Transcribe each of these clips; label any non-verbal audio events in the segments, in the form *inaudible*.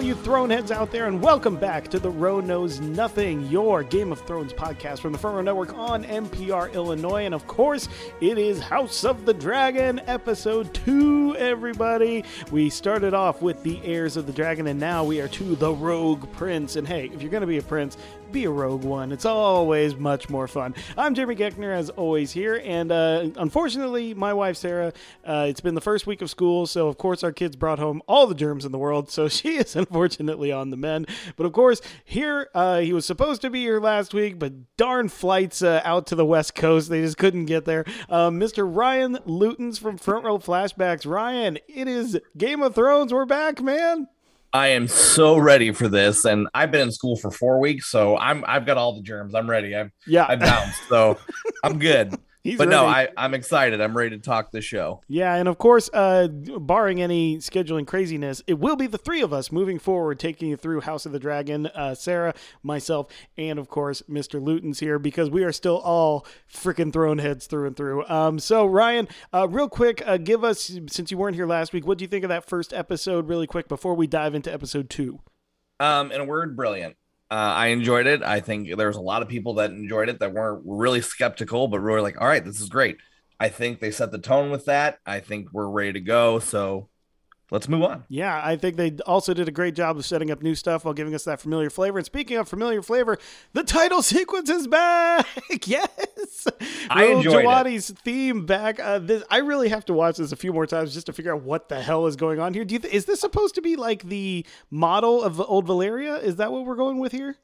All you throne heads out there, and welcome back to the Row Knows Nothing, your Game of Thrones podcast from the Front Row Network on NPR Illinois. And of course, it is House of the Dragon, episode two, everybody. We started off with the heirs of the dragon, and now we are to the Rogue Prince. And hey, if you're going to be a prince, be a rogue one. It's always much more fun. I'm Jeremy Geckner, as always, here. And uh, unfortunately, my wife, Sarah, uh, it's been the first week of school, so of course, our kids brought home all the germs in the world. So *laughs* she is unfortunately on the mend. But of course, here, uh, he was supposed to be here last week, but darn flights uh, out to the West Coast. They just couldn't get there. Mr. Ryan Lutens from Front Row Flashbacks. Ryan, it is Game of Thrones. We're back, man. I am so ready for this, and I've been in school for four weeks, so I'm I've got all the germs. I'm ready. I'm yeah, I bounced, so *laughs* I'm good. He's but ready. no, I, I'm excited. I'm ready to talk the show. Yeah, and of course, uh, barring any scheduling craziness, it will be the three of us moving forward, taking you through House of the Dragon. Uh, Sarah, myself, and of course, Mr. Luton's here because we are still all freaking throne heads through and through. Um, so Ryan, uh, real quick, uh, give us since you weren't here last week, what do you think of that first episode? Really quick before we dive into episode two. Um, in a word, brilliant. Uh, I enjoyed it. I think there's a lot of people that enjoyed it that weren't really skeptical, but really like, all right, this is great. I think they set the tone with that. I think we're ready to go. So let's move on. Yeah, I think they also did a great job of setting up new stuff while giving us that familiar flavor. And speaking of familiar flavor, the title *laughs* sequence is back. *laughs* yes, I enjoyed Djawadi's theme back. Uh, this, I really have to watch this a few more times just to figure out what the hell is going on here. Do you th- is this supposed to be like the model of old Valyria? Is that what we're going with here?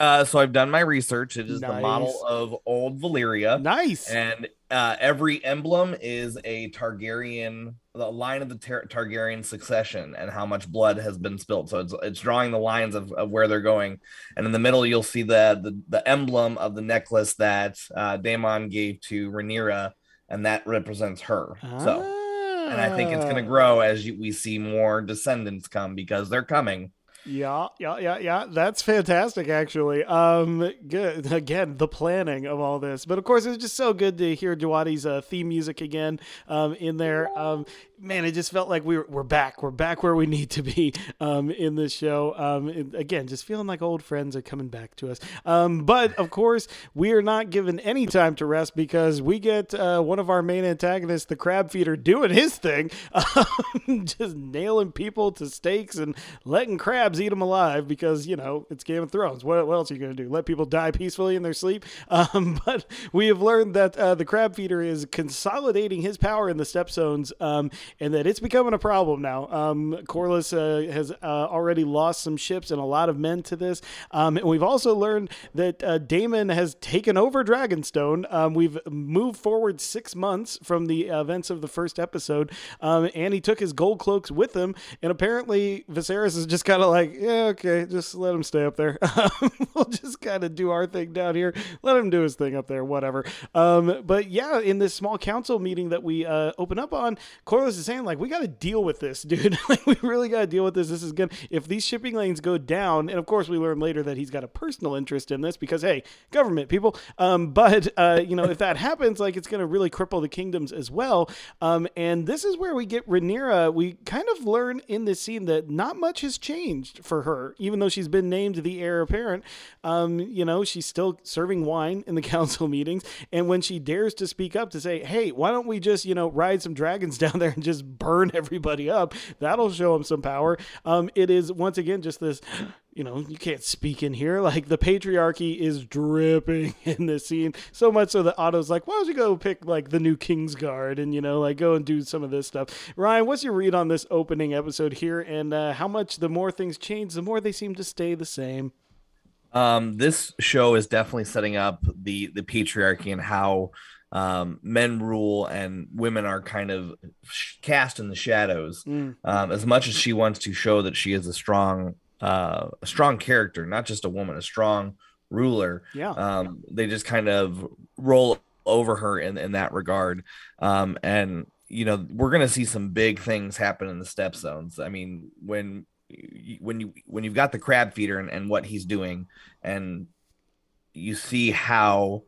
Uh, so I've done my research. It is nice. the model of old Valyria. Nice. And uh, every emblem is a Targaryen, the line of the Tar- Targaryen succession, and how much blood has been spilled. So it's it's drawing the lines of, of where they're going. And in the middle, you'll see the the, the emblem of the necklace that uh, Daemon gave to Rhaenyra, and that represents her. Ah. So, and I think it's going to grow as you, we see more descendants come because they're coming. Yeah, yeah, yeah, yeah. That's fantastic, actually. Um, good. *laughs* Again, the planning of all this, but of course, it's just so good to hear Djawadi's uh, theme music again um, in there. Um, man, it just felt like we were, we're back. We're back where we need to be um, in this show. Um, again, just feeling like old friends are coming back to us. Um, but of course, we are not given any time to rest because we get uh, one of our main antagonists, the crab feeder, doing his thing, *laughs* just nailing people to stakes and letting crabs eat them alive because you know it's Game of Thrones. What, what else are you going to do? Let people die peacefully in their sleep? *laughs* Um, but we have learned that uh, the crab feeder is consolidating his power in the Stepstones, um, and that it's becoming a problem now. Um, Corlys uh, has uh, already lost some ships and a lot of men to this, um, and we've also learned that uh, Daemon has taken over Dragonstone. Um, we've moved forward six months from the events of the first episode, um, and he took his gold cloaks with him, and apparently Viserys is just kind of like yeah, okay, just let him stay up there. *laughs* we'll just kind of do our thing down here. Let him do his thing up there, whatever. Um, but yeah, in this small council meeting that we uh, open up on, Is saying like, we got to deal with this, *laughs* dude. like, we really got to deal with this. This is good. If these shipping lanes go down, and of course we learn later that he's got a personal interest in this because hey, government people. Um, *laughs* but uh, you know, if that happens, like it's going to really cripple the kingdoms as well. Um, and this is where we get Rhaenyra. We kind of learn in this scene that not much has changed changed for her, even though she's been named the heir apparent. Um, you know, she's still serving wine in the *laughs* council meetings, and when she dares to speak up to say, "Hey, why don't we just you know ride some dragons down there and just burn *laughs* everybody up?" That'll show them some power. Um, it is once again just this you know, you can't speak in here. Like the patriarchy is dripping *laughs* in this scene so much so that Otto's like, why don't you go pick like the new King's Guard and you know, like go and do some of this stuff. Ryan, what's your read on this opening episode here, and uh, how much the more things change, the more they seem to stay the same? Um, this show is definitely setting up the the patriarchy and how um, men rule and women are kind of cast in the shadows. Mm. Um, as much as she wants to show that she is a strong uh, a strong character, not just a woman, a strong ruler. Yeah. Um, they just kind of roll over her in, in that regard. Um, and you know, we're gonna see some big things happen in the Stepstones. I mean, when when you when you've got the crab feeder and, and what he's doing, and you see how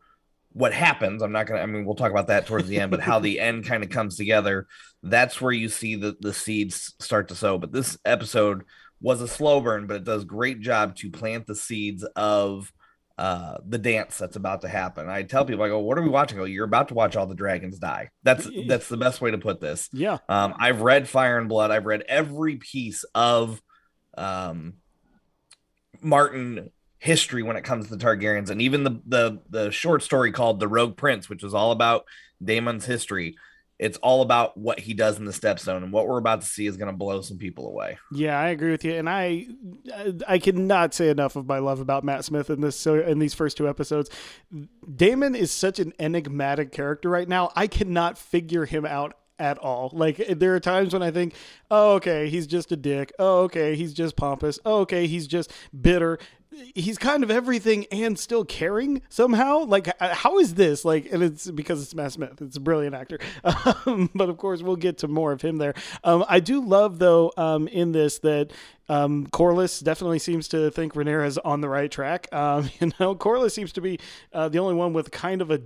what happens i'm not gonna i mean we'll talk about that towards the end but how the *laughs* end kind of comes together that's where you see the the seeds start to sow but this episode was a slow burn, but it does great job to plant the seeds of uh the dance that's about to happen. I tell people, I go, "What are we watching?" I go, "You're about to watch all the dragons die." That's that's the best way to put this. Yeah. Um, I've read Fire and Blood. I've read every piece of um Martin history when it comes to the Targaryens, and even the the the short story called "The Rogue Prince," which was all about Daemon's history it's all about what he does in the stepstone and what we're about to see is going to blow some people away yeah i agree with you and i i cannot say enough of my love about matt smith in this in these first two episodes daemon is such an enigmatic character right now i cannot figure him out at all. Like there are times when I think, oh, okay, he's just a dick. Oh, okay, he's just pompous. Oh, okay, he's just bitter he's kind of everything and still caring somehow. Like, how is this? Like, and it's because it's Matt Smith. It's a brilliant actor. *laughs* Um, but of course, we'll get to more of him there. Um, I do love, though, um, in this that um, Corlys definitely seems to think Rhaenyra is on the right track. Um, *laughs* you know, Corlys seems to be uh, the only one with kind of a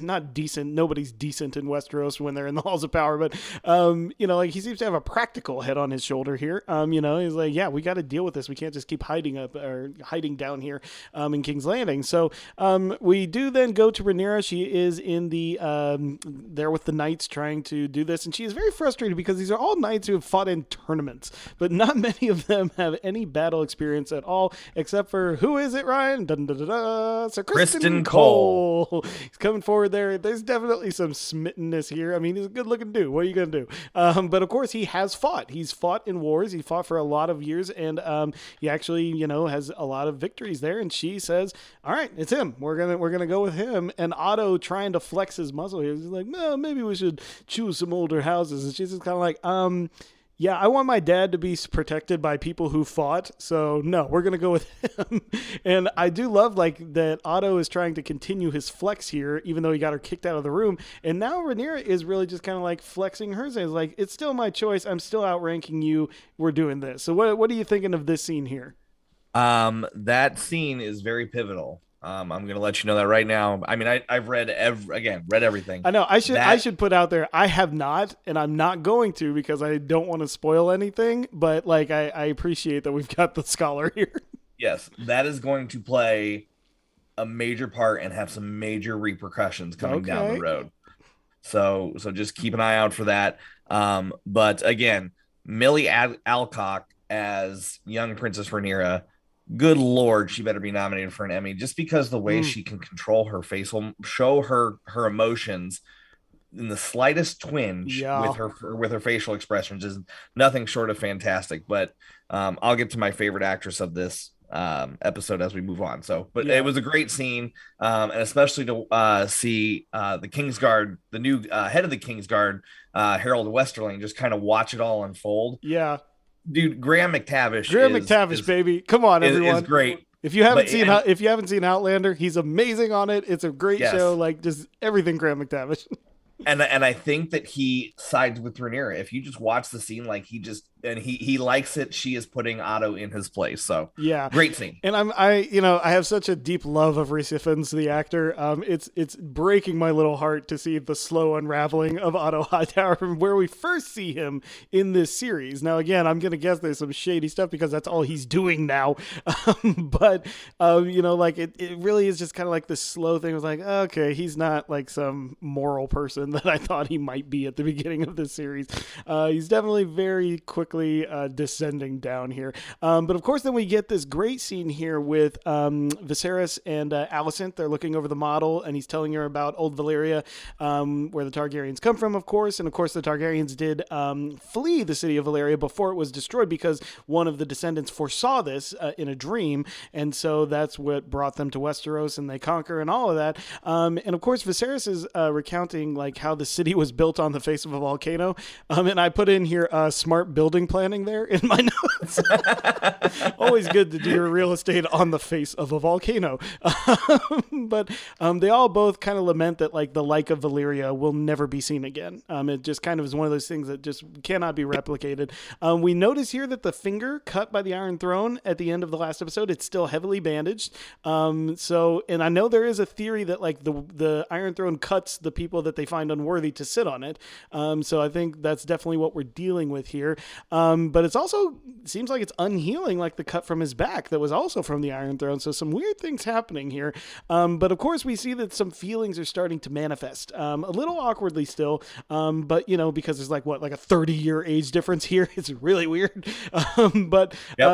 not decent. Nobody's decent in Westeros when they're in the *laughs* halls of power, but um, you know, like he seems to have a practical head on his shoulder here. Um, you know, he's like, yeah, we got to deal with this. We can't just keep hiding up or hiding down here um, in King's Landing. So um, we do then go to Rhaenyra. She is in the um, there with the knights trying to do this, and she is very frustrated because these are all knights who have fought in tournaments, but not *laughs* many of them have any battle experience at all, except for who is it, Ryan? Dun, dun, dun, dun. Sir Criston, Criston Cole. Cole. He's coming forward there. There's definitely some smittenness here. I mean, he's a good looking dude. What are you going to do? Um, but of course, he has fought. He's fought in wars. He fought for a lot of years, and um, he actually, you know, has a lot of victories there. And she says, "All right, it's him. We're gonna we're gonna go with him." And Otto trying to flex his muscle here. He's like, "No, maybe we should choose some older houses." And she's just kind of like, "Um." Yeah, I want my dad to be protected by people who fought. So no, we're gonna go with him. *laughs* and I do love like that Otto is trying to continue his flex here, even though he got her kicked out of the room. And now Rhaenyra is really just kind of like flexing hers. It's like it's still my choice. I'm still outranking you. We're doing this. So what what are you thinking of this scene here? Um, that scene is very pivotal. Um, I'm gonna let you know that right now. I mean, I, I've read every again, read everything. I know. I should that, I should put out there. I have not, and I'm not going to because I don't want to spoil anything. But like, I, I appreciate that we've got the scholar *laughs* here. Yes, that is going to play a major part and have some major repercussions coming okay. down the road. So so just keep an eye out for that. Um, but again, Milly Al- Alcock as young Princess Rhaenyra good lord she better be nominated for an emmy just because the way mm. she can control her face will show her her emotions in the slightest twinge yeah. with her with her facial expressions is nothing short of fantastic but um, i'll get to my favorite actress of this um, episode as we move on so but yeah. it was a great scene um, and especially to uh, see uh, the kingsguard the new uh, head of the kingsguard uh, harrold westerling just kind of watch it all unfold yeah dude, Graham McTavish. Graham is, McTavish, is, baby, come on, everyone, is, is great. If you haven't but, seen and, if you haven't seen Outlander, he's amazing on it. It's a great yes. show. Like just everything Graham McTavish. *laughs* and and I think that he sides with Rhaenyra. If you just watch the scene, like he just and he he likes it. She is putting Otto in his place. So yeah, great scene. And I'm I you know I have such a deep love of Rhys Ifans, the actor. Um, it's it's breaking my little heart to see the slow unraveling of Otto Hightower from where we first see him in this series. Now again, I'm gonna guess there's some shady stuff because that's all he's doing now. *laughs* Um, but um, you know, like it it really is just kind of like this slow thing. It was like okay, he's not like some moral person *laughs* that I thought he might be at the beginning of this series. Uh, he's definitely very quick quickly uh, descending down here. Um, but of course, then we get this great scene here with um, Viserys and uh, Alicent. They're looking over the model, and he's telling her about Old Valyria, um, where the Targaryens come from, of course. And of course, the Targaryens did um, flee the city of Valyria before it was destroyed because one of the descendants foresaw this uh, in a dream, and so that's what brought them to Westeros, and they conquer and all of that. Um, and of course, Viserys is uh, recounting like how the city was built on the face of a volcano. Um, and I put in here uh, smart building building planning there in my *laughs* notes. *laughs* Always good to do your real estate on the face of a volcano. *laughs* but um, they all both kind of lament that like the like of Valyria will never be seen again. Um, it just kind of is one of those things that just cannot be replicated. Um, we notice here that the finger cut by the Iron Throne at the end of the last episode, it's still heavily bandaged. Um, so, and I know there is a theory that like the the Iron Throne cuts the people that they find unworthy to sit on it. Um, so I think that's definitely what we're dealing with here. Um, but it's also seems like it's unhealing, like the cut from his back that was also from the Iron Throne. So some weird things happening here. Um, but of course, we see that some feelings are starting to manifest um, a little awkwardly still. Um, but you know, because there's like what like a 30 year age difference here, *laughs* it's really weird. *laughs* Um, but Yep.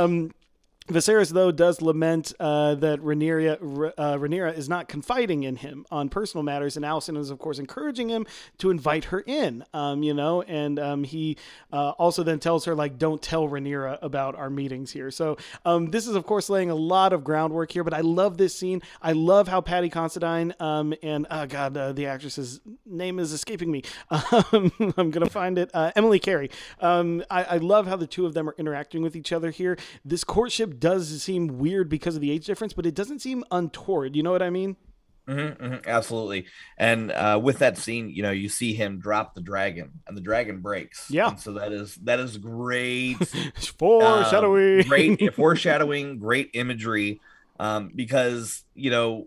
Viserys, though, does lament uh, that Rhaenyra, uh, Rhaenyra is not confiding in him on personal matters, and Alicent is, of course, encouraging him to invite her in. Um, you know, and um, he uh, also then tells her like, "Don't tell Rhaenyra about our meetings here." So um, this is, of course, laying a lot of groundwork here. But I love this scene. I love how Paddy Considine um, and oh god, uh, the actress's name is escaping me. *laughs* Um, I'm gonna find it. Uh, Emily Carey. Um, I, I love how the two of them are interacting with each other here. This courtship does seem weird because of the age difference, but it doesn't seem untoward. You know what I mean? Mhm, mhm, absolutely. And uh, with that scene, you know, you see him drop the dragon, and the dragon breaks. Yeah. And so that is that is great. *laughs* Foreshadowing. Um, great foreshadowing, great imagery. Um, because you know,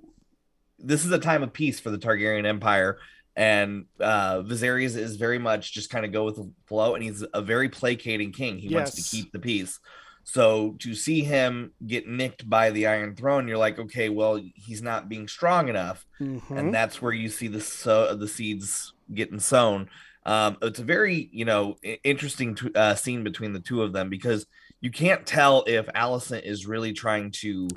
this is a time of peace for the Targaryen Empire, and uh Viserys is very much just kind of go with the flow, and he's a very placating king. He wants to keep the peace. So to see him get nicked by the Iron Throne, you're like, okay, well, he's not being strong enough Mhm. and that's where you see the so the seeds getting sown. Um, it's a very you know interesting t- uh, scene between the two of them because you can't tell if Alicent is really trying to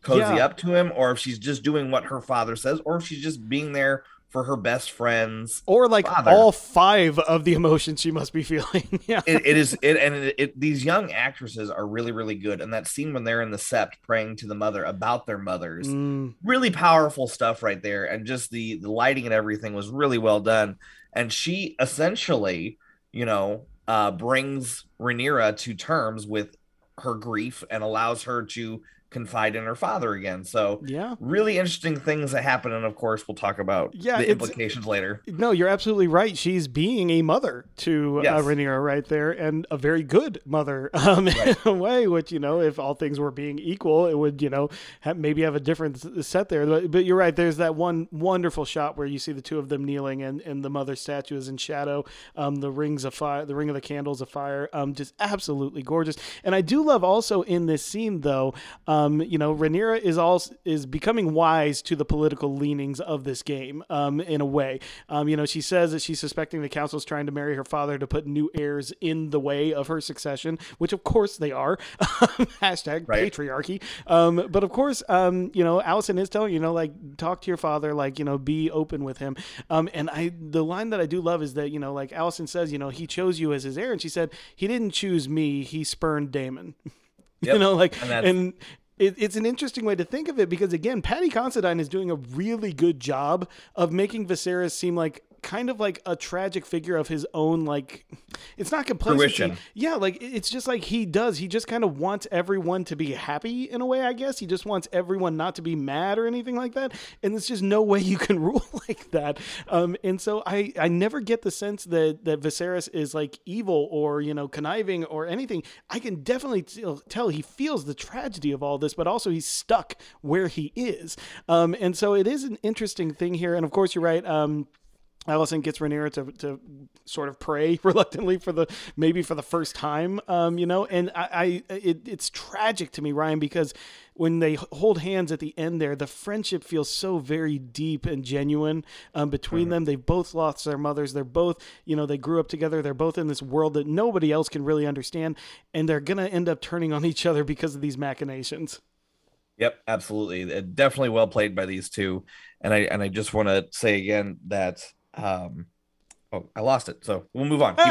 cozy Yeah. up to him or if she's just doing what her father says or if she's just being there for her best friends. or like Father. all five of the emotions she must be *laughs* feeling. yeah. It, it is it and it, it, these young actresses are really really good and that scene when they're in the sept praying to the mother about their mothers Mm, really powerful stuff right there and just the the lighting and everything was really well done and she essentially you know uh brings Rhaenyra to terms with her grief and allows her to confide in her father again so yeah. really interesting things that happen and of course we'll talk about Yeah, the implications later No, you're absolutely right. She's being a mother to uh, Rhaenyra right there, and a very good mother *laughs* um, in a way. Which you know, if all things were being equal, it would you know have, maybe have a different set there. But, but you're right. There's that one wonderful shot where you see the two of them kneeling, and, and the mother statue is in shadow. Um, the rings of fire, the ring of the candles of fire, um, just absolutely gorgeous. And I do love also in this scene though, um, you know, Rhaenyra is also is becoming wise to the political leanings of this game, um, in a way. Um, you know, she says that she's suspecting the council is trying to marry her father to put new heirs in the way of her succession, which of course they are. *laughs* Hashtag Right. patriarchy. Um, but of course, um, you know, Alicent is telling you know, like talk to your father, like you know, be open with him. Um, and I, the line that I do love is that you know, like Alicent says, you know, he chose you as his heir, and she said he didn't choose me, he spurned Daemon. *laughs* you know, like And and. It, it's an interesting way to think of it because again, Paddy Considine is doing a really good job of making Viserys seem like kind of like a tragic figure of his own. Like, it's not complacency. Fruition. Yeah, like it's just like he does. He just kind of wants everyone to be happy in a way. I guess he just wants everyone not to be mad or anything like that. And there's just no way you can *laughs* rule like that. Um, and so I I never get the sense that that Viserys is like evil or you know conniving or anything. I can definitely tell, tell he feels the tragedy of all this, but also he's stuck where he is. Um, and so it is an interesting thing here. And of course, you're right. Um, Alicent gets Rhaenyra to, to sort of pray *laughs* reluctantly for the maybe for the first time, um, you know, and I, I it, it's tragic to me, Ryan, because when they hold hands at the end there, the friendship feels so very deep and genuine um, between them. They've both lost their mothers. They're both, you know, they grew up together. They're both in this world that nobody else can really understand, and they're gonna end up turning on *laughs* each other because of these machinations. Yep, absolutely. Definitely well played by these two. And I and I just want to say again that um oh I lost it. So we'll move on. *laughs*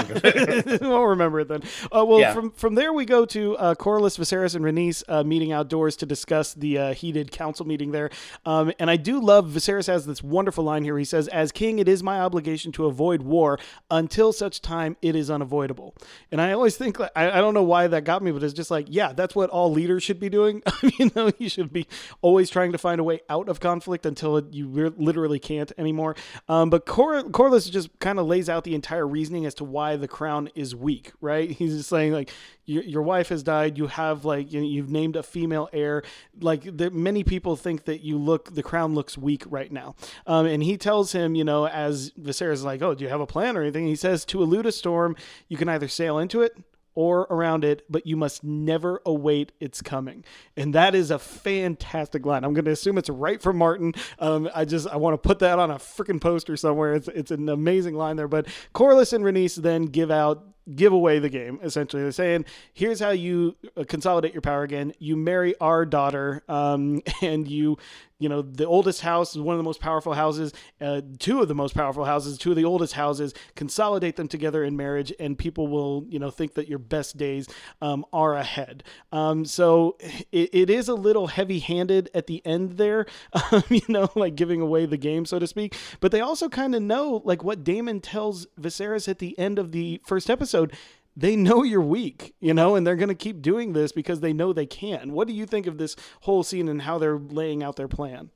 We'll remember it then. Uh, well, Yeah. from from there we go to uh, Corlys, Viserys, and Rhaenys uh, meeting outdoors to discuss the uh, heated council meeting there. Um, and I do love Viserys has this wonderful line here. He says, "As king, it is my obligation to avoid war until such time it is unavoidable." And I always think like, I, I don't know why that got me, but it's just like, yeah, that's what all leaders should be doing. *laughs* you know, you should be always trying to find a way out of conflict until it, you re- literally can't anymore. Um, but Cor- Corlys just kind of lays out the entire reasoning as to why the crown is weak, right? *laughs* He's just saying like your, your wife has died, you have like you know, you've named a female heir. Like many people think that you look the crown looks weak right now. Um, and he tells him, you know, as Viserys is like, oh, do you have a plan or anything? He says to elude a storm, you can either sail into it or around it, but you must never await its coming. And that is a fantastic line. I'm going to assume it's right from Martin. Um, I just I want to put that on a freaking poster somewhere. It's it's an amazing line there. But Corlys and Rhaenys then give out give away the game essentially they're saying here's how you uh, consolidate your power again you marry our daughter um, *laughs* and you you know the oldest house is one of the most powerful houses uh, two of the most powerful houses two of the oldest houses. Consolidate them together in marriage and people will you know think that your best days um, are ahead. Um, so it, it is a little heavy handed at the end there *laughs* um, you know like giving away the game so to speak. But they also kind of know like what daemon tells Viserys at the end of the first episode episode, they know you're weak, you know, and they're going to keep doing this because they know they can. What do you think of this whole scene and how they're laying out their plan?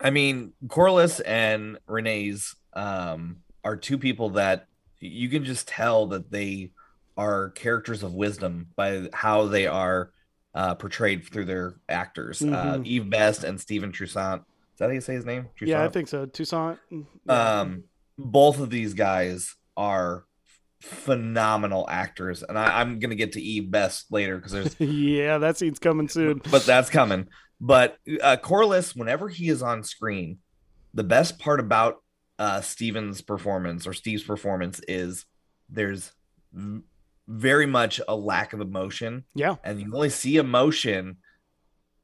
I mean, Corlys and Rhaenys um, are two people that you can just tell that they are characters of wisdom by how they are uh, portrayed through their actors. Uh, mm-hmm. Uh, Eve Best and Stephen Toussaint. Is that how you say his name? Toussaint? Yeah, I think so. Toussaint. Um, both of these guys are phenomenal actors, and I, am gonna get to Eve Best later because there's *laughs* yeah, that scene's coming soon. But that's coming. But uh, Corlys, whenever he is on screen, the best part about uh, Steven's performance or Steve's performance is there's v- very much a lack of emotion. Yeah, and you only see emotion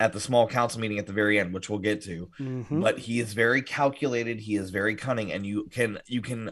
at the small council meeting at the very end, which we'll get to. Mm-hmm. But he is very calculated. He is very cunning, and you can you can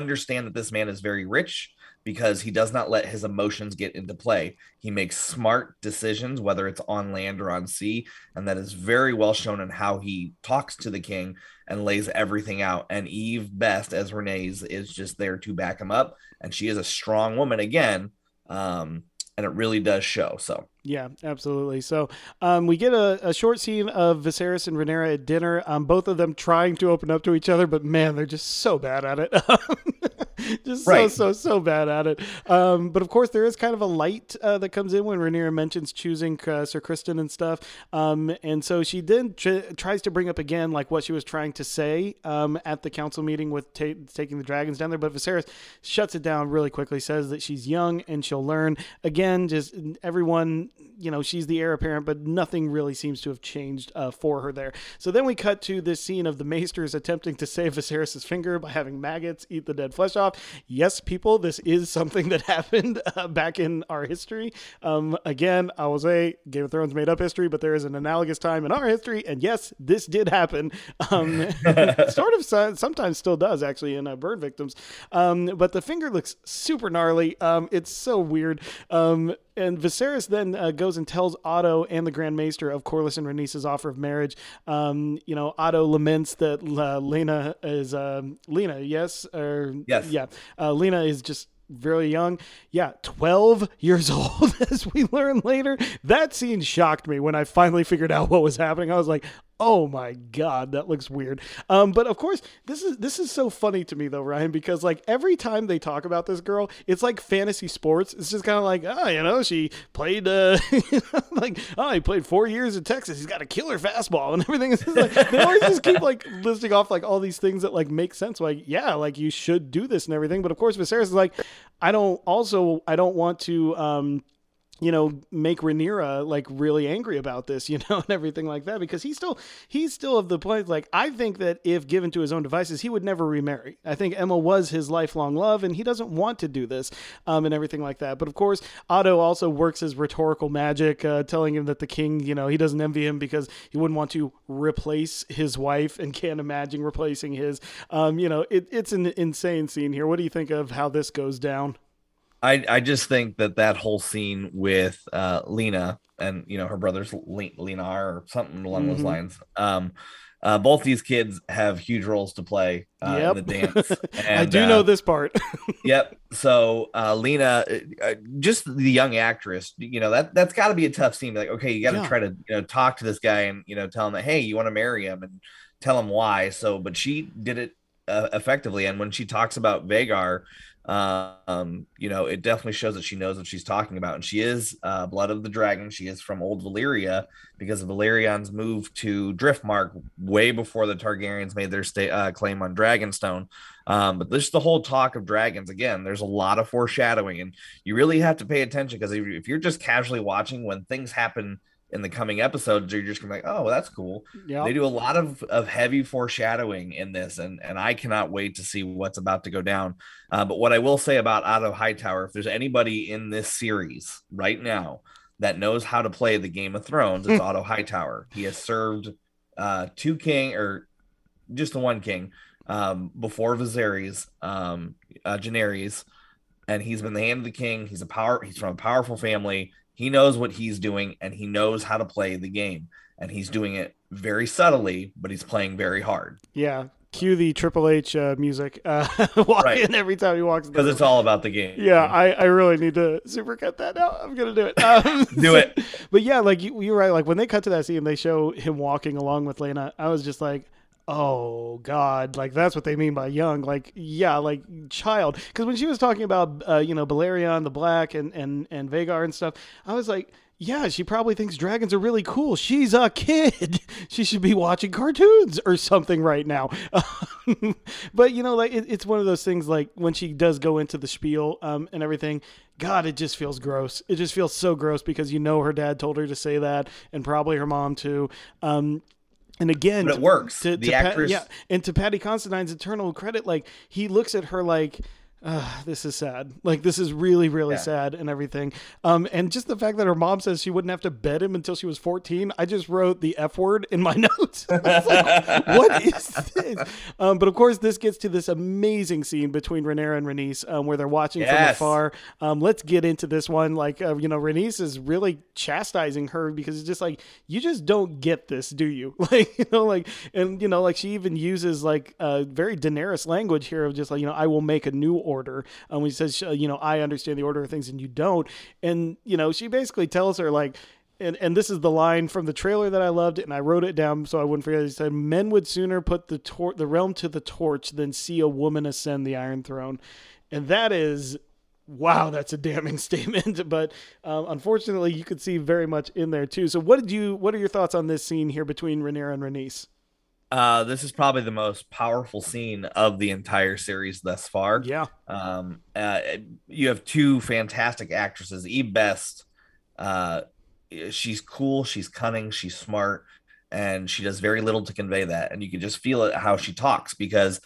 understand that this man is very rich because he does not let his emotions get into play. He makes smart decisions, whether it's on land or on sea. And that is very well shown in how he talks to the king and lays everything out. And Eve Best, as Rhaenys, is just there to back him up. And she is a strong woman again. Um, and it really does show. So yeah, absolutely. So um, we get a, a, short scene of Viserys and Rhaenyra at dinner. Um, both of them trying to open up to each other, but man, they're just so bad at it. *laughs* *laughs* just right. so so so bad at it. Um, but of course, there is kind of a light uh, that comes in when Rhaenyra mentions choosing uh, Sir Criston and stuff. Um, and so she then tr- tries to bring up again like what she was trying to say um, at the council meeting with ta- taking the dragons down there. But Viserys shuts it down really quickly. Says that she's young and she'll learn. Again, just everyone you know she's the heir apparent, but nothing really seems to have changed uh, for her there. So then we cut to this scene of the Maesters *laughs* attempting to save Viserys' finger by having maggots eat the dead flesh off. Yes, people, this is something that *laughs* happened uh, back in our history. Um, again, I will say Game of Thrones made up history, but there is an analogous time in our history, and yes, this did happen. Um, *laughs* sort of sometimes still does actually in uh, burn victims. Um, but the finger looks super gnarly. Um, it's so weird. And Viserys then uh, goes and tells Otto and the Grand Maester of Corlys and Rhaenys' offer of marriage. Um, you know, Otto laments that uh, Laena is um, Laena, yes, or yes, yeah, uh, Laena is just very young. Yeah, 12 years *laughs* old, as we learn later. That scene shocked me when I finally figured out what was happening. I was like, oh my god that looks weird. Um, but of course this is this is so funny to me though ryan because like every time they talk about this girl it's like fantasy sports. It's just kind of like oh you know she played uh *laughs* like oh he played four years in texas. He's got a killer fastball and everything. *laughs* Like they always just keep like listing off like all these things that like make sense. Like yeah like you should do this and everything. But of course Viserys is like i don't also i don't want to um you know, make Rhaenyra like really angry about this, *laughs* you know, and everything like that, because he's still he's still of the point. Like I think that if given to his own devices, he would never remarry. I think Aemma was his lifelong love, and he doesn't want to do this, um, and everything like that. But of course, Otto also works his rhetorical magic, uh, telling him that the king, you know, he doesn't envy him because he wouldn't want to replace his wife and can't imagine replacing his. Um, you know, it, it's an insane scene here. What do you think of how this goes down? I I just think that that whole scene with uh, Laena and you know her brothers Lena or something along mm-hmm. those lines. Um, uh, both these kids have huge roles to play uh, yep. in the dance. *laughs* And, I do know uh, this part. *laughs* yep. So uh, Laena, uh, uh, just the young actress, you know that that's got to be a tough scene. Like, okay, you got to yeah. try to you know talk to this guy and you know tell him that hey, you want to marry him and tell him why. So, but she did it effectively. And when she talks about Vhagar, um, you know, it definitely shows that she knows what she's talking about. And she is uh, Blood of the Dragon. She is from Old Valyria because the Valyrians moved to Driftmark way before the Targaryens made their sta- uh, claim on Dragonstone. Um, but this is the whole talk of dragons. Again, there's a lot of foreshadowing, and you really have to pay attention because if you're just casually watching when things happen in the coming episodes, you're just gonna be like, oh, well, that's cool. Yeah. They do a lot of, of heavy foreshadowing in this, and and I cannot wait to see what's about to go down. Uh, but what I will say about Otto Hightower, if there's anybody in this series right now that knows how to play the Game of Thrones, it's *laughs* Otto Hightower. He has served uh, two king or just the one king um, before Viserys, um, uh, Daenerys, and he's been the hand of the king. He's a power. He's from a powerful family he knows what he's doing and he knows how to play the game. And he's doing it very subtly, but he's playing very hard. Yeah. Cue the Triple H uh, music uh, *laughs* walk Right. in every time he walks Because it's all about the game. Yeah, I, I really need to supercut that now. I'm gonna do it. *laughs* Um, Do it. *laughs* But yeah, like you, you're right. Like when they cut to that scene, they show him walking along with Laena. I was just like, oh god, like that's what they mean by young. Like yeah, like child. Because when she was talking about uh, you know Balerion the Black and and and Vhagar and stuff, I was like. Yeah, she probably thinks dragons are really cool. She's a kid. *laughs* She should be watching cartoons or something right now. *laughs* but you know, like it, it's one of those things. Like when she does go into the spiel um, and everything, God, it just feels gross. It just feels so gross because you know her dad told her to say that, and probably her mom too. Um, and again, But it to- works. To, The to Pat- actress- yeah, and to Paddy Considine's eternal credit, like he looks at her like. Uh, this is sad. Like this is really, really Yeah. sad and everything. Um, and just the fact that her mom says she wouldn't have to bed him until she was fourteen. I just wrote the f word in my *laughs* notes. Like, what is this? Um, but of course, this gets to this amazing scene between Rhaenyra and Rhaenys, um, where they're watching from afar. Um, let's get into this one. Like, uh, you know, Rhaenys is really chastising her because it's just like you just don't get this, do you? *laughs* Like, you know, like, and you know, like she even uses like uh, very Daenerys language here of just like, you know, I will make a new order. Um, he says, uh, you know, I understand the order of things and you don't, and you know, she basically tells her like and and this is the line from the trailer that I loved, and I wrote it down so I wouldn't forget. He said, "Men would sooner put the tor- the realm to the torch than see a woman ascend the Iron Throne," and that is. Wow, that's a damning *laughs* statement, but um, unfortunately, you could see very much in there too. So, what did you? What are your thoughts on this scene here between Rhaenyra and Rhaenys? Uh, this is probably the most powerful scene of the entire series thus far. Yeah, Um, uh, you have two fantastic actresses. Eve Best, uh, she's cool, she's cunning, she's smart, and she does very little to convey that. And you can just feel it how she talks because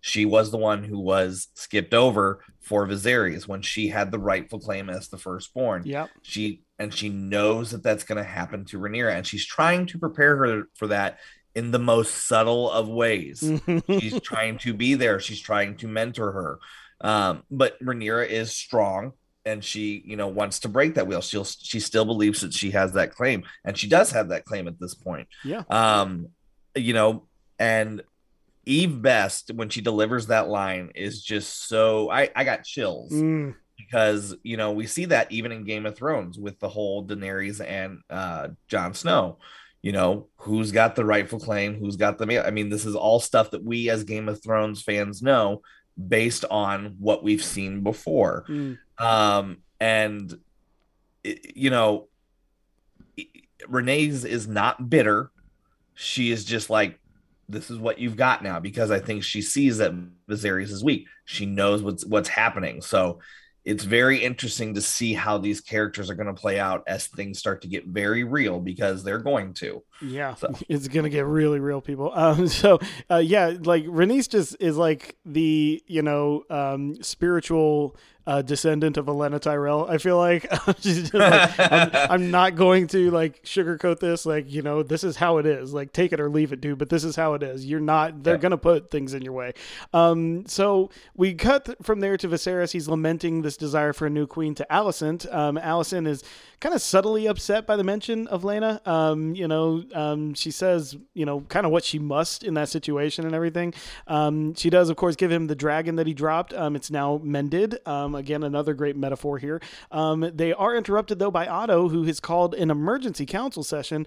she was the one who was skipped over for Viserys when she had the rightful claim as the firstborn. yeah, She and she knows that that's going to happen to Rhaenyra, and she's trying to prepare her for that in the most subtle of ways. She's *laughs* trying to be there. She's trying to mentor her. Um but Rhaenyra is strong and she you know wants to break that wheel. She'll she still believes that she has that claim and she does have that claim at this point. Yeah, um you know and eve best when she delivers that line is just so i i got chills Mm, because you know we see that even in Game of Thrones with the whole Daenerys and uh Jon Snow. You know, who's got the rightful claim, who's got the I mean, this is all stuff that we as Game of Thrones fans know based on what we've seen before. mm, Um and it- you know, Rhaenys is not bitter. She is just like this is what you've got now because I think she sees that Viserys is weak. She knows what's what's happening. So it's very interesting to see how these characters are going to play out as things start to get very real because they're going to. Yeah, So- *laughs* it's gonna get really real, people. *laughs* Um, so uh, yeah, like Rhaenys just is like the you know um, spiritual uh, descendant of Olenna Tyrell. I feel like *laughs* she's just like I'm, I'm not going to like sugarcoat this. Like you know, this is how it is. Like take it or leave it, dude. But this is how it is. You're not. They're Yeah. gonna put things in your way. Um, so we cut th- from there to Viserys. He's lamenting this desire for a new queen to Alicent. Um, Alicent is kind of subtly upset by the mention of Laena. Um, you know, um, she says, you know, kind of what she must in that situation and everything. Um, she does, of course, give him the dragon that he dropped. Um, it's now mended. Um, again, another great metaphor here. Um, they are interrupted though by Otto, who has called an emergency council session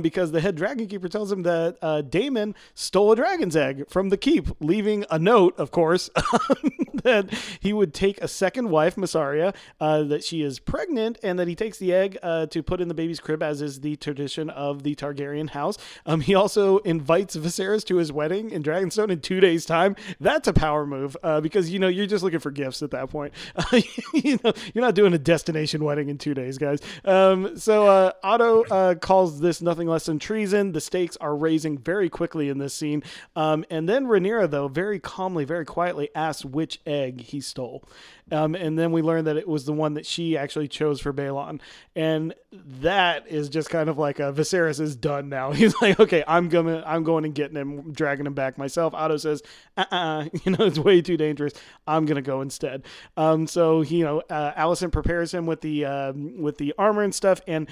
because the head dragon keeper tells him that uh, Daemon stole a dragon's egg from the keep, leaving a note, of course. *laughs* that he would take a second wife, Mysaria, uh, that she is pregnant, and that he takes the egg uh, to put in the baby's crib, as is the tradition of the Targaryen house. Um, he also invites Viserys to his wedding in Dragonstone in two days' time. That's a power move uh, because you know you're just looking for gifts at that point. *laughs* you know you're not doing a destination wedding in two days, guys. Um, so uh, Otto uh, calls this nothing less than treason. The stakes are raising very quickly in this scene, um, and then Rhaenyra, though, very calmly, very quietly asks which egg he stole. Um, and then we learned that it was the one that she actually chose for Baelon. And that is just kind of like a Viserys is done now. *laughs* He's like, okay, I'm gonna, I'm going and getting him, dragging him back myself. Otto says, uh-uh, *laughs* you know, it's way too dangerous. I'm to go instead. Um, so, you know, uh, Alicent prepares him with the, um, with the armor and stuff. And,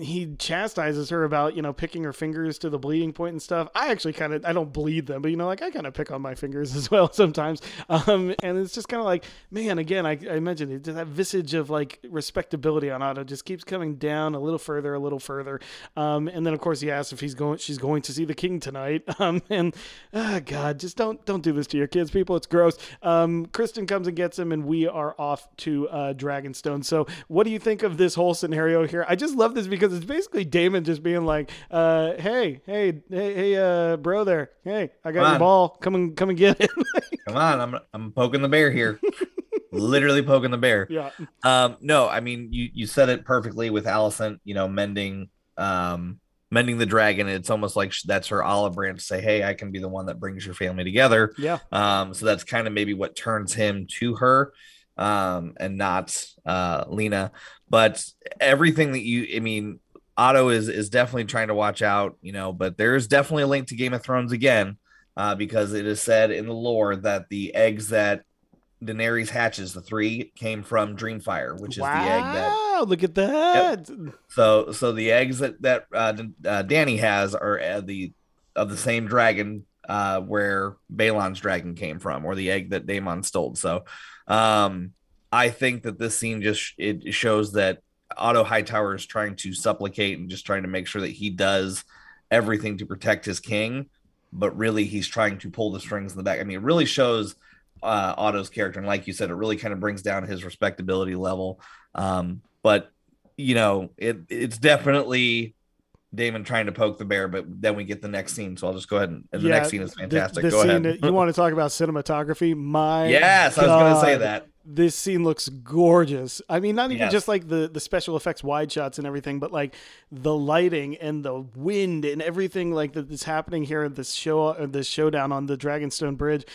he chastises her about you know picking her fingers to the bleeding point and stuff. I actually kind of i don't bleed them but you know like i kind of pick on my fingers *laughs* as well sometimes. Um, and it's just kind of like man again i, I mentioned it that visage of like respectability on otto just keeps coming down a little further a little further. Um, and then of course he asks if he's going she's going to see the king tonight. *laughs* Um, and oh god just don't don't do this to your kids people. It's gross. Um, criston comes and gets him and we are off to uh, dragonstone. So what do you think of this whole scenario here? I just love this because because it's basically Daemon just being like, uh, "Hey, hey, hey, hey, uh, bro, there, hey, I got your ball. Come and come and get it." *laughs* come on, I'm I'm poking the bear here. *laughs* Literally poking the bear. Yeah. Um, no, I mean you you said it perfectly with Alicent, You know, mending um mending the dragon. It's almost like that's her olive branch to say, "Hey, I can be the one that brings your family together." Yeah. Um, so that's kind of maybe what turns him to her um, and not uh, Laena. But everything that you, I mean, Otto is is definitely trying to watch out, you know. But there's definitely a link to Game of Thrones again, uh, because it is said in the lore that the eggs that Daenerys hatches, the three, came from Dreamfyre, which is wow, the egg that. Wow, look at that. Yep. So, so the eggs that that uh, uh, Dany has are uh, the of the same dragon uh, where Baelon's dragon came from, or the egg that Daemon stole. So, um, I think that this scene just it shows that Otto Hightower is trying to supplicate and just trying to make sure that he does everything to protect his king, but really he's trying to pull the strings in the back. I mean, it really shows uh, Otto's character, and like you said, it really kind of brings down his respectability level. Um, but you know, it it's definitely Daemon trying to poke the bear, but then we get the next scene. So I'll just go ahead and, and yeah, the next scene is fantastic. The, the go scene, ahead. you want to talk about cinematography? My yes, God. I was going to say that. This scene looks gorgeous. I mean, not even yes. just like the the special effects wide shots and everything, but like the lighting and the wind and everything like that's happening here at this show, uh, this showdown on the Dragonstone Bridge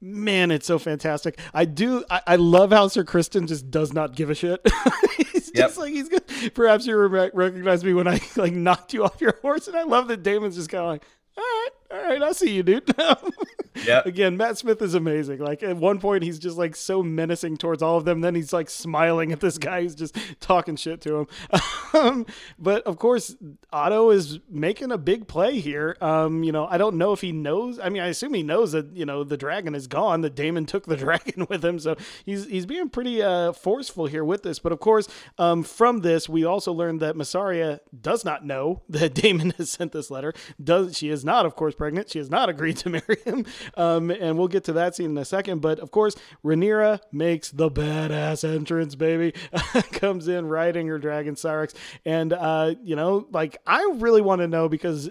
man, it's so fantastic. I do. I, I, love how Sir Criston just does not give a shit. *laughs* yep. like he's good. Perhaps you re- recognize me when I like knocked you off your *laughs* horse, and I love that Daemon's just kind of like, all right, all right, I see you, dude. *laughs* yeah. Again, Matt Smith is amazing. Like at one point, he's just like so menacing towards all of them. Then he's like smiling at this guy who's just talking shit to him. *laughs* Um, but of course, Otto is making a big play here. Um, you know, I don't know if he knows. I mean, I assume he knows that you know the dragon is gone. That Daemon took the *laughs* dragon with him, so he's he's being pretty uh, forceful here with this. But of course, um, from this, we also learned that Mysaria does not know that Daemon has sent this letter. Does she is not, of course pregnant. She has not agreed *laughs* to marry him. Um, and we'll get to that scene in a second. But of course, Rhaenyra makes the badass entrance, baby. *laughs* Comes in riding her dragon Syrax. And, uh, you know, like, I really want to know because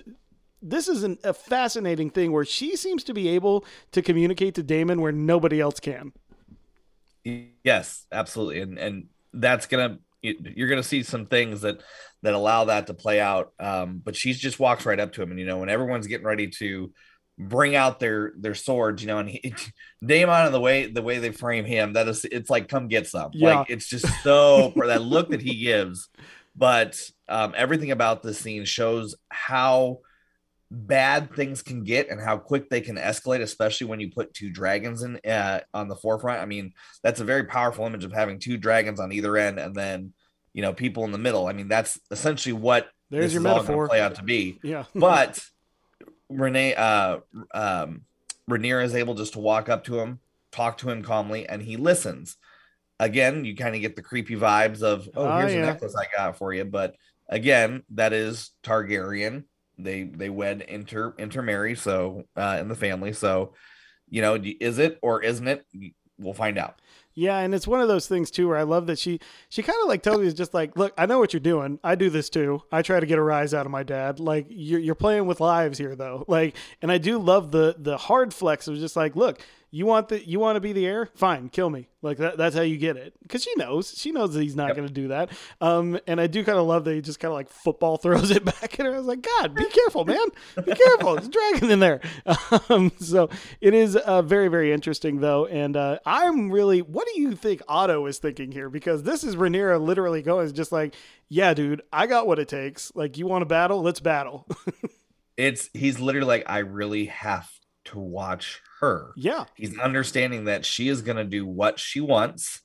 this is an, a fascinating thing where she seems to be able to communicate to Daemon where nobody else can. Yes, absolutely. And, and that's going to, you're going to see some things that that allow that to play out. Um, but she just walks right up to him, and you know, when everyone's getting ready to bring out their their swords, you know, and he, *laughs* Daemon and the way the way they frame him, that is, it's like come get some. Yeah. Like it's just so *laughs* for that look that he gives. But um, everything about this scene shows how bad things can get and how quick they can escalate, especially when you put two dragons in uh, on the forefront. I mean, that's a very powerful image of having two dragons on either end, and then you know people in the middle. I mean, that's essentially what there's your metaphor play out to be. Yeah, *laughs* but Renee, uh, um, Rhaenyra is able just to walk up to him, talk to him calmly, and he listens. Again, you kind of get the creepy vibes of, oh, oh here's yeah. a necklace I got for you. But again, that is Targaryen. They they wed inter intermarry, so uh, in the family. So, you know, is it or isn't it? we'll find out. Yeah, and it's one of those things too where I love that she she kind of like me is just like, look, I know what you're doing. I do this too. I try to get a rise out of my dad. Like you're you're playing with lives here though. Like, and I do love the the hard flex of just like, look, you want the you want to be the heir? Fine, kill me. Like that, that's how you get it. Because she knows, she knows that he's not yep. going to do that. Um, and I do kind of love that he just kind of like football *laughs* throws it back at her. I was like, God, be careful, man, be careful. There's a dragon in there. *laughs* Um, so it is uh, very very interesting though, and uh, I'm really. What do you think Otto is thinking here? Because this is Rhaenyra literally going just like, yeah, dude, I got what it takes. Like, you want to battle? Let's battle. *laughs* it's he's literally like, I really have to watch her. Yeah. He's understanding that she is going to do what she wants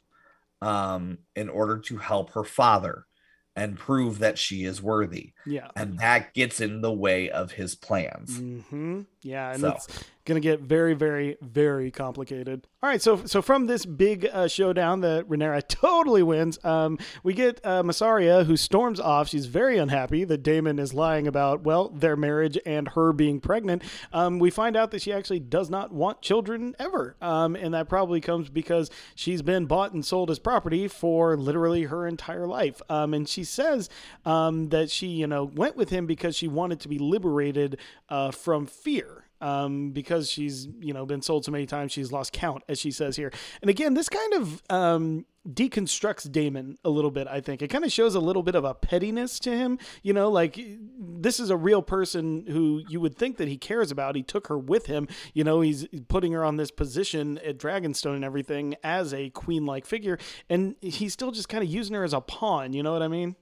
um, in order to help her father and prove that she is worthy. Yeah. And that gets in the way of his plans. Mm-hmm. Yeah. And so. it's going to get very, very, very complicated. All right. So, so from this big uh, showdown that Rhaenyra *laughs* totally wins, um, we get uh, Mysaria who storms off. She's very unhappy that Daemon is lying about, well, their marriage and her being pregnant. Um, we find out that she actually does not want children ever. Um, and that probably comes because she's been bought and sold as property for literally her entire life. Um, and she says um, that she, you know, went with him because she wanted to be liberated uh, from fear um, because she's you know been sold so many times she's lost count, as she says here. And again, this kind of um, deconstructs daemon a little bit. I think it kind of shows a little bit of a pettiness to him. You know, like this is a real person who you would think that he cares about. He took her with him. You know, he's putting her on this position at Dragonstone and everything as a queen-like figure, and he's still just kind of using her as a pawn. You know what I mean?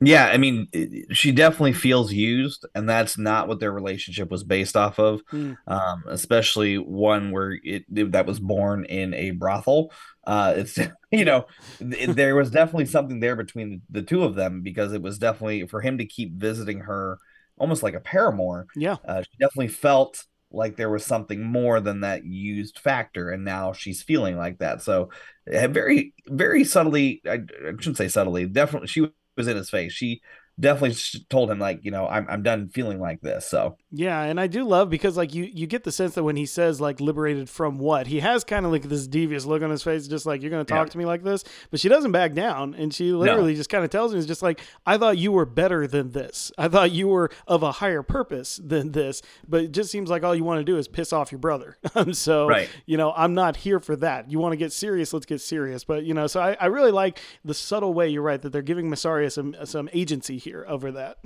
Yeah, I mean, she definitely feels used, and that's not what their relationship was based off of. Mm. Um, especially one where it, it, that was born in a brothel. Uh, it's *laughs* you know, it, there was definitely something there between the, the two of them because it was definitely for him to keep visiting her, almost like a paramour. Yeah, uh, she definitely felt like there was something more than that used factor and now she's feeling like that so very very subtly I, I shouldn't say subtly definitely she was in his face. She definitely told him like you know I'm I'm done feeling like this. So yeah, and I do love because like you you get the sense that when he says like liberated from what he has kind of like this devious look on his face, just like you're going to talk yeah. to me like this, but she doesn't back down, and she literally no. just kind of tells him, "It's just like I thought you were better than this. I thought you were of a higher purpose than this, but it just seems like all you want to do is piss off your brother. *laughs* Um, so right. you know I'm not here for that. You want to get serious, let's get serious. But you know, so I, I really like the subtle way you're right that they're giving Mysaria some some agency here over that.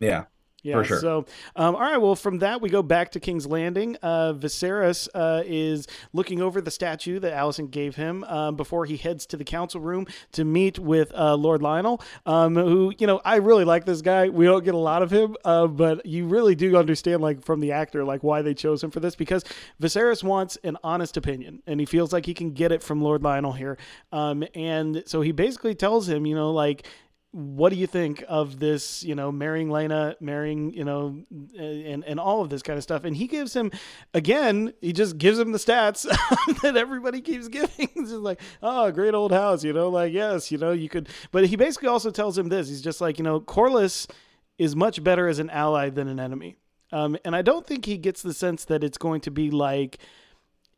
Yeah. Yeah, sure. so um, all right. Well, from that we go back to King's Landing. Uh, Viserys uh, is looking over the statue that Alicent gave him um, before he heads to the council room to meet with uh, Lord Lyonel, um, who you know I really like this guy. We don't get a lot of him, uh, but you really do understand like from the actor like why they chose him for this because Viserys wants an honest opinion and he feels like he can get it from Lord Lyonel here, um, and so he basically tells him, you know, like what do you think of this, you know, marrying Laena marrying, you know, and, and all of this kind of stuff. And he gives him, again, he just gives him the stats *laughs* that everybody keeps giving. *laughs* just like, oh, great old house, you know, like, yes, you know, you could, but he basically also tells him this. He's just like, you know, Corlys is much better as an ally than an enemy. Um, and I don't think he gets the sense that it's going to be like,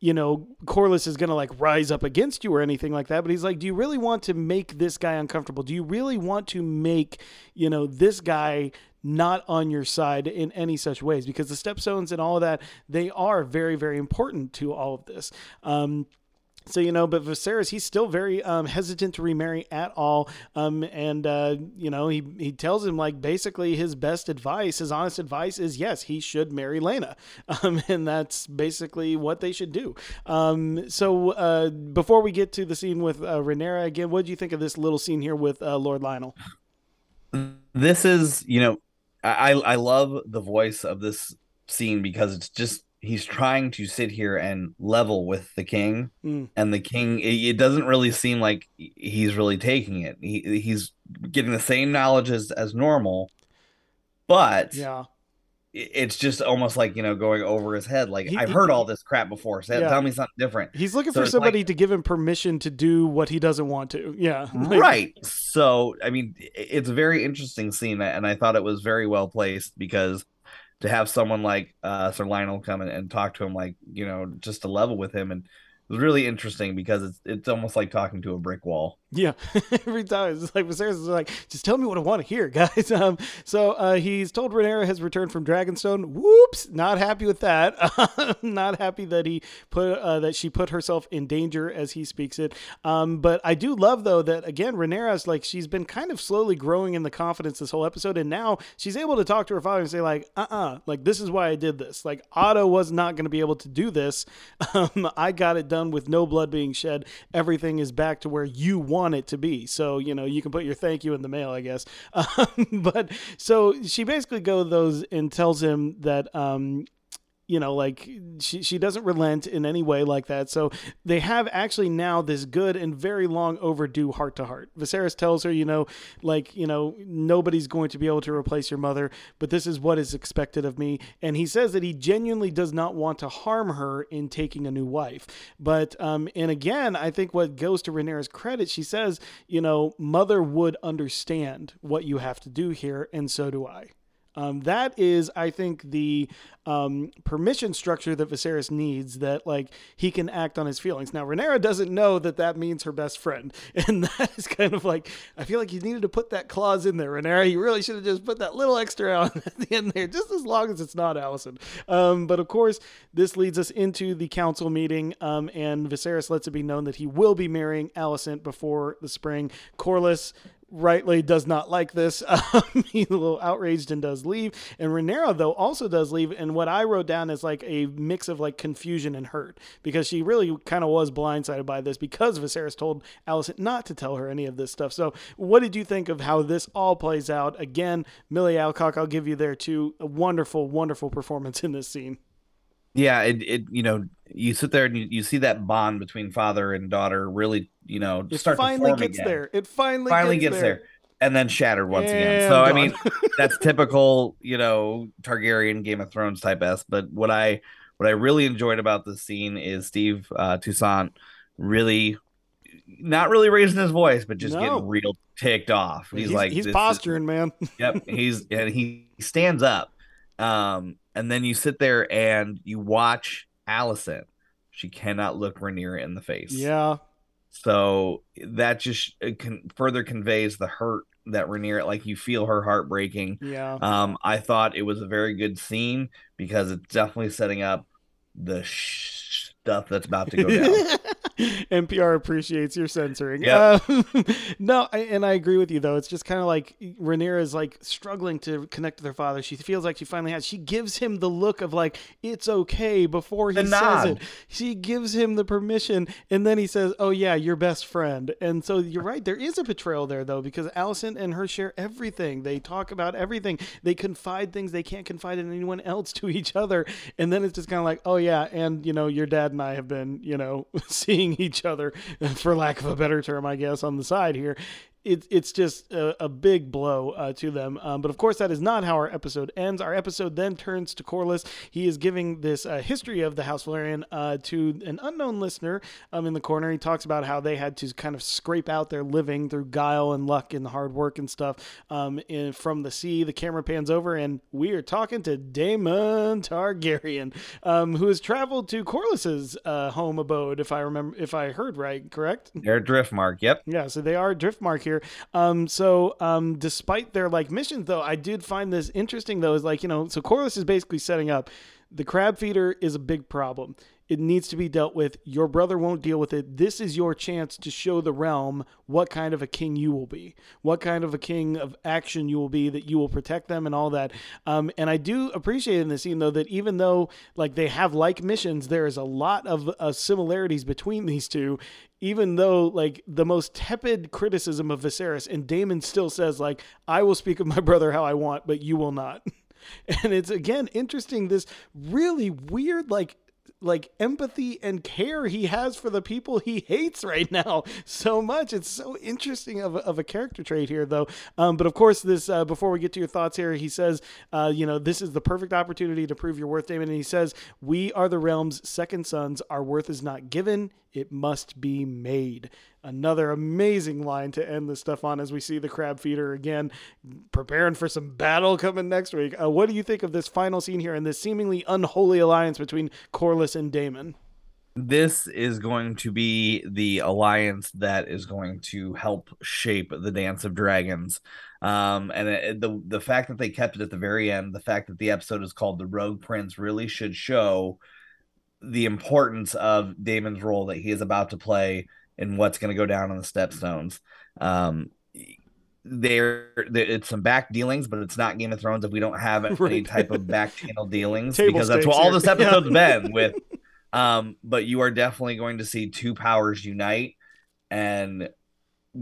you know, Corlys is going to like rise up against you or anything like that. But he's like, do you really want to make this guy uncomfortable? Do you really want to make, you know, this guy not on your side in any such ways? Because the stepstones and all of that, they are very, very important to all of this. Um, so you know, but Viserys, he's still very um, hesitant to remarry at all, um, and uh, you know, he he tells him like basically his best advice, his honest advice is yes, he should marry Laena, *laughs* um, and that's basically what they should do. Um, so uh, before we get to the scene with uh, Rhaenyra again, what do you think of this little scene here with uh, Lord Lyonel? This is, you know, I I love the voice of this scene because it's just he's trying to sit here and level with the king mm. and the king it, it, doesn't really seem like he's really taking it. He, he's getting the same knowledge as, as normal but yeah. it's just almost like you know going over his head. Like he, i've heard he, all this crap before so yeah. tell me something different. He's looking so for somebody like, to give him permission to do what he doesn't want to. Yeah *laughs* right. So i mean it's a very interesting scene and i thought it was very well placed because to have someone like uh, Sir Lyonel come in and talk to him, like you know, just to level with him and it was really interesting because it's it's almost like talking to a brick wall. Yeah, *laughs* every time it's like Viserys is like, just tell me what I want to hear, *laughs* guys. Um, so uh, he's told Rhaenyra has returned from Dragonstone. Whoops, not happy with that. *laughs* not happy that he put uh, that she put herself in danger as he speaks it. Um, but I do love though that again Rhaenyra's like she's been kind of slowly growing in the confidence this whole episode, and now she's able to talk to her father and say like, uh, uh-uh, uh like this is why I did this. Like Otto was not going to be able to do this. Um, I got it done with no blood being shed. Everything is back to where you want want it to be. So, you know, you can put your thank you in the mail, I guess. *laughs* Um, but so she basically goes those and tells him that um, you know like she she doesn't relent in any way like that. So they have actually now this good and very long overdue heart to heart. Viserys tells her you know like you know nobody's going to be able to replace your mother but this is what is expected of me. And he says that he genuinely does not want to harm her in taking a new wife. But um and again I think what goes to Rhaenyra's credit she says you know mother would understand what you have to do here and so do I um, that is, I think, the um, permission structure that Viserys needs that like he can act on his feelings. Now, Rhaenyra doesn't know that that means her best friend, *laughs* and that is kind of like I feel like you needed to put that clause in there, Rhaenyra. You really should have just put that little extra *laughs* on at the end there, just as long as it's not Alicent. Um, but of course, this leads us into the council meeting, um, and Viserys lets it be known that he will be marrying Alicent before the spring. Corlys rightly does not like this. *laughs* Um, he's a little outraged and does leave. And Rhaenyra, though, also does leave. And what I wrote down is like a mix of like confusion and hurt because she really kind of was blindsided by this because Viserys told Alicent not to tell her any of this stuff. So, what did you think of how this all plays out? Again, Milly Alcock, I'll give you there too. A wonderful, wonderful performance in this scene yeah it, it you know you sit there and you, you see that bond between father and daughter really you know it start finally gets again. there it finally finally gets, gets there. there. and then shattered once and again so gone. i mean that's *laughs* typical you know targaryen game of thrones type s but what i what i really enjoyed about this scene is steve uh, toussaint really not really raising his voice but just no. getting real ticked off he's, he's like he's posturing is, man yep he's and he stands up um and then you sit there and you watch Alicent. She cannot look Rhaenyra in the face. Yeah. So that just can further conveys the hurt that Rhaenyra, like you feel her heart breaking. Yeah. Um, I thought it was a very good scene because it's definitely setting up the sh- stuff that's about to go down. *laughs* *laughs* NPR appreciates your censoring. Um, *laughs* no, I, and I agree with you though. It's just kind of like Rhaenyra is like struggling to connect with her father. She feels like she finally has. She gives him the look of like it's okay before he says it. She gives him the permission, and then he says, "Oh yeah, your best friend." And so you're right. There is a betrayal there though because Alicent and her share everything. They talk about everything. They confide things they can't confide in anyone else to each other. And then it's just kind of like, "Oh yeah, and you know your dad and I have been you know *laughs* seeing each other, *laughs* for lack of a better term, I guess, on the side here it, it's just a, a big blow uh, to them. Um, but of course, that is not how our episode ends. Our episode then turns to Corlys. He is giving this uh, history of the House Velaryon uh, to an unknown listener um, in the corner. He talks about how they had to kind of scrape out their living through guile and luck and hard work and stuff um, in, from the sea. The camera pans over, and we are talking to Daemon Targaryen, um, who has traveled to Corlys's uh, home abode, if I remember, if I heard right, correct? They're Driftmark. Yep. Yeah, so they are Driftmark here. Um, so um, despite their like missions, though, I did find this interesting. Though, is like you know, so Corlys is basically setting up the crab feeder is a big problem. It needs to be dealt with. Your brother won't deal with it. This is your chance to show the realm what kind of a king you will be, what kind of a king of action you will be, that you will protect them and all that. Um, and I do appreciate in this scene, though, that even though like they have like missions, there is a lot of uh, similarities between these two. Even though like the most tepid criticism of Viserys, and Daemon still says like, "I will speak of my brother how I want, but you will not." *laughs* and it's again interesting this really weird like like empathy and care he has for the people he hates right now *laughs* so much. It's so interesting of a, of a character trait here, though. Um, but of course, this uh, before we get to your thoughts here, he says, uh, you know, this is the perfect opportunity to prove your worth, Daemon. And he says, "We are the realm's second sons. Our worth is not given; it must be made." Another amazing line to end this stuff on as we see the crab feeder again preparing for some battle coming next week. Uh, what do you think of this final scene here and this seemingly unholy alliance between Corlys and Daemon? this is going to be the alliance that is going to help shape the Dance of Dragons. Um, and it, the the fact that they kept it at the very end, the fact that the episode is called "The Rogue Prince," really should show the importance of Daemon's role that he is about to play in what's going to go down on the Stepstones. Um, there, it's some back dealings, but it's not Game of Thrones if we don't have *laughs* right. any type of back channel dealings Table because that's what all this episode's yeah. been with *laughs* um, but you are definitely going to see two powers unite and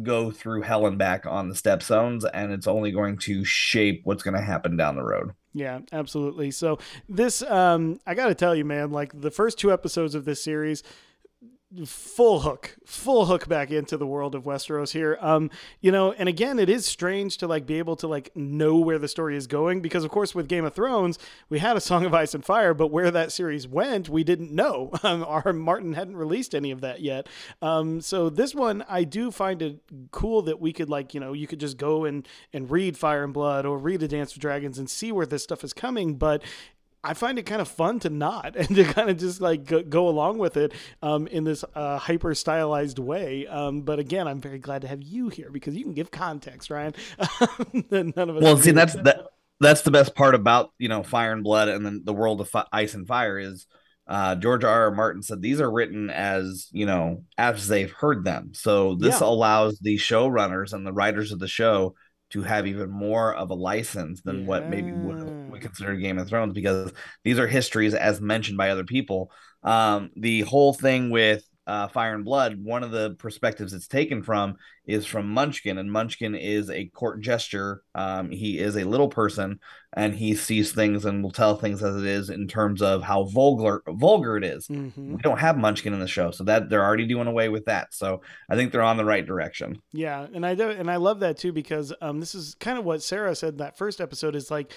go through hell and back on the stepstones, and it's only going to shape what's going to happen down the road. Yeah, absolutely. So this, um, I got to tell you, man, like the first two episodes of this series full hook full hook back into the world of westeros here. Um you know and again it is strange to like be able to like know where the story is going because of course with game of thrones we had a song of ice and fire but where that series went we didn't know. *laughs* Um, our martin hadn't released any of that yet. Um so this one i do find it cool that we could like you know you could just go and and read fire and blood or read the dance of dragons and see where this stuff is coming but I find it kind of fun to not *laughs* and to kind of just like go, go along with it um, in this uh, hyper stylized way. Um, but again, I'm very glad to have you here because you can give context, Ryan. *laughs* None of us. Well, see, that's that. That's the best part about you know Fire and Blood and then the world of fi- Ice and Fire is uh, George R. R. Martin said these are written as you know as they've heard them. So this yeah. allows the showrunners and the writers of the show to have even more of a license than yeah. what maybe would we consider Game of Thrones because these are histories as mentioned by other people. Um, the whole thing with uh, Fire and Blood, one of the perspectives it's taken from is from Munchkin, and Munchkin is a court gesture. Um, he is a little person, and he sees things and will tell things as it is in terms of how vulgar vulgar it is. Mm-hmm. We don't have Munchkin in the show, so that they're already doing away with that. So I think they're on the right direction. Yeah, and I do, and I love that too because um, this is kind of what Sarah said in that first episode is like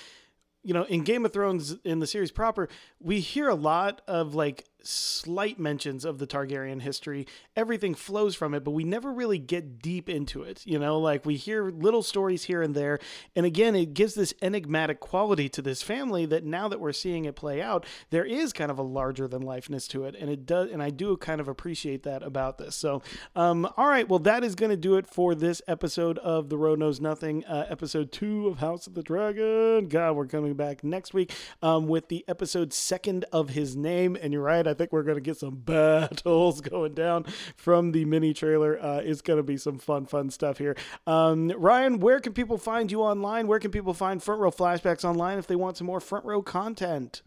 you know, in Game of Thrones in the series proper, we hear a lot of like slight mentions of the Targaryen history. Everything flows from it, but we never really get deep into it. You know, like we hear little stories here and there. And again, it gives this enigmatic quality to this family that now that we're seeing it play out, there is kind of a larger than lifeness to it. And it does, and I do kind of appreciate that about this. So, um, all right, well, that is going to do it for this episode of The Row Knows Nothing, uh, episode two of House of the Dragon. God, we're coming back next week um, with the episode second of his name. And you're right, I think we're going to get some *laughs* battles going down from the mini trailer. Uh, it's going to be some fun, fun stuff here. Um, Ryan, where can people find you online? Where can people find Front Row Flashbacks online if they want some more Front Row content?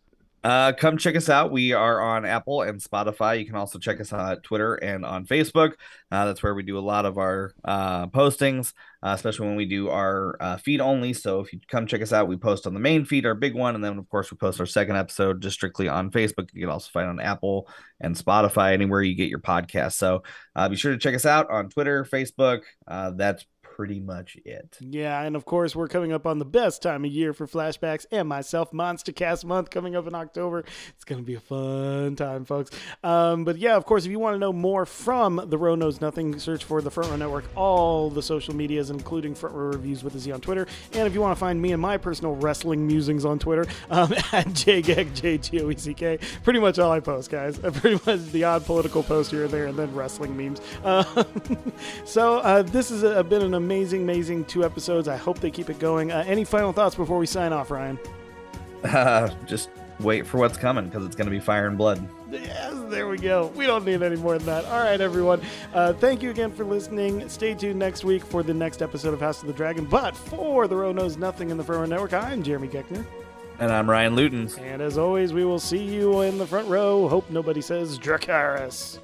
Uh, come check us out. We are on Apple and Spotify. You can also check us out on Twitter and on Facebook. Uh, that's where we do a lot of our uh, postings, uh, especially when we do our uh, feed only. So if you come check us out, we post on the main feed, our big one, and then of course we post our second episode just strictly on Facebook. You can also find on Apple and Spotify, anywhere you get your podcast. So uh, be sure to check us out on Twitter, Facebook. Uh, that's pretty much it. Yeah, and of course, we're coming up on the best time of year for flashbacks and myself, Monster Cast Month, coming up in October. It's going to be a fun time, folks. Um, but yeah, of course, if you want to know more from The Row Knows Nothing, search for the Front Row Network, all the social medias, including Front Row Reviews with a Z on Twitter. And if you want to find me and my personal wrestling musings on Twitter, um, *laughs* at JGEG, J-G-O-E-C-K. Pretty much all I post, guys. *laughs* Pretty much the odd political post here and there, and then wrestling memes. Uh, *laughs* so uh, this has a, been an amazing, amazing two episodes. I hope they keep it going. Uh, any final thoughts before we sign off, Ryan? Uh, *laughs* just wait for what's coming because it's going to be fire and blood. Yes, there we go. We don't need any more than that. All right, everyone. Uh, thank you again for listening. Stay tuned next week for the next episode of House of the Dragon. But for the Row Knows Nothing in the Front Row Network, I'm Jeremy Goeckner. And I'm Ryan Lutens. And as always, we will see you in the front row. Hope nobody says Dracarys.